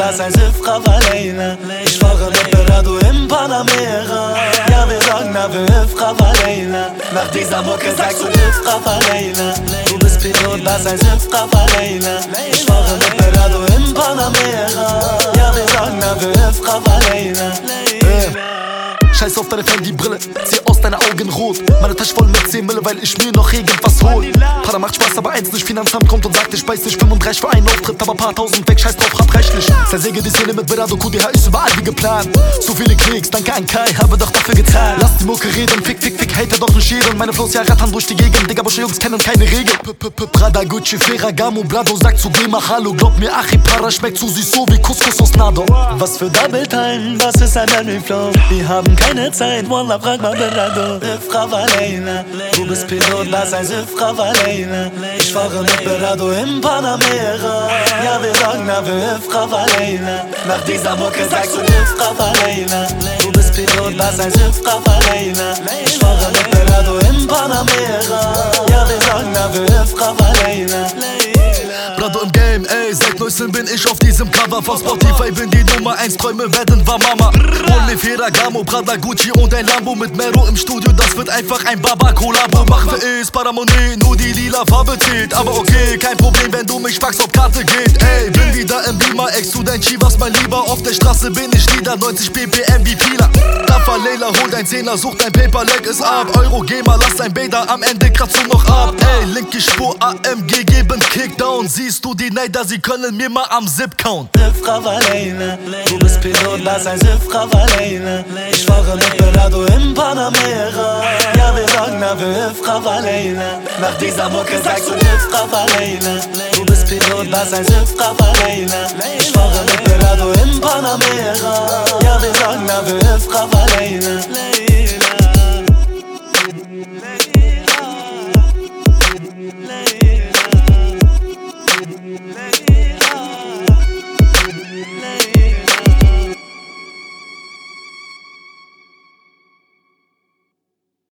das heißt Ifra Leila Ich fahre mit Berado im Panamera Ja, wir sagen, na, wir Ifra Leila Nach dieser Mucke sagst du Ifra Leila Du bist Pilot, das heißt Ifra Leila Ich fahre mit Berado im Rot. Meine Tasche voll mit 10 Mille, weil ich mir noch irgendwas hol. Para macht Spaß, aber eins nicht. Finanzamt kommt und sagt, ich weiß nicht 35 für einen Auftritt, aber paar tausend weg, scheiß drauf, hab rechtlich. Zersäge die Szene mit Berado QDH ist überall wie geplant. So viele Klicks, danke an Kai, habe doch dafür getan. Lass die Mucke reden, fick, fick, fick, hater doch nicht jeden. Meine Flows ja rattern durch die Gegend, Digga, Busche Jungs kennen keine Regeln. Prada, Gucci, Ferragamo, Brado sagt zu dem Hallo. Glaub mir, Achi, Para schmeckt zu süß, so wie Couscous aus Nado. Was für Double Time, was ist ein Henry Flow? Wir haben keine Zeit, Wallah, frag mal Berado Ifra Leila, du bist Pilot, das heißt Ifra Leila Ich fahre mit Berado im Panamera Ja, wir sagen, na, wir Ifra Leila Nach dieser Mucke sagst du Ifra bist Pilot, das heißt Ifra Leila Ich fahre mit Berado im Panamera. Ja, wir sagen, na, wir Ifra Leila Brado im Game, ey, seit 19 bin ich auf diesem Cover. Von Spotify bin die Nummer 1, Träume werden war Mama. Only Ferragamo, Prada, Gucci und ein Lambo Mit Mero im Studio, das wird einfach ein Baba-Kollabo Machen wir es, Paramonet, nur die lila Farbe zählt Aber okay, kein Problem, wenn du mich fragst, ob Karte geht. Ey, bin wieder im Beamer, dein Chivas, mein Lieber. Auf der Straße bin ich nieder, 90 ppm wie Daffa Leila, hol dein Zehner, such dein Paper, leg es ab. Euro, geh mal, lass dein Bader, am Ende kratzt du noch ab. Ey, linke Spur, AMG, geben Kickdown. Siehst du die Neider, sie können mir mal am Zip count. Ifra Leila, du bist Pilot, das heißt Ifra Leila Ich fahre mit Berado im Panamera. Ja, wir sagen, na, wir Ifra Leila Nach dieser Mucke sagst du Ifra Leila Du bist Pilot, das heißt Ifra Leila Ich fahre mit Berado im Panamera. Ja, wir sagen, na, wir Ifra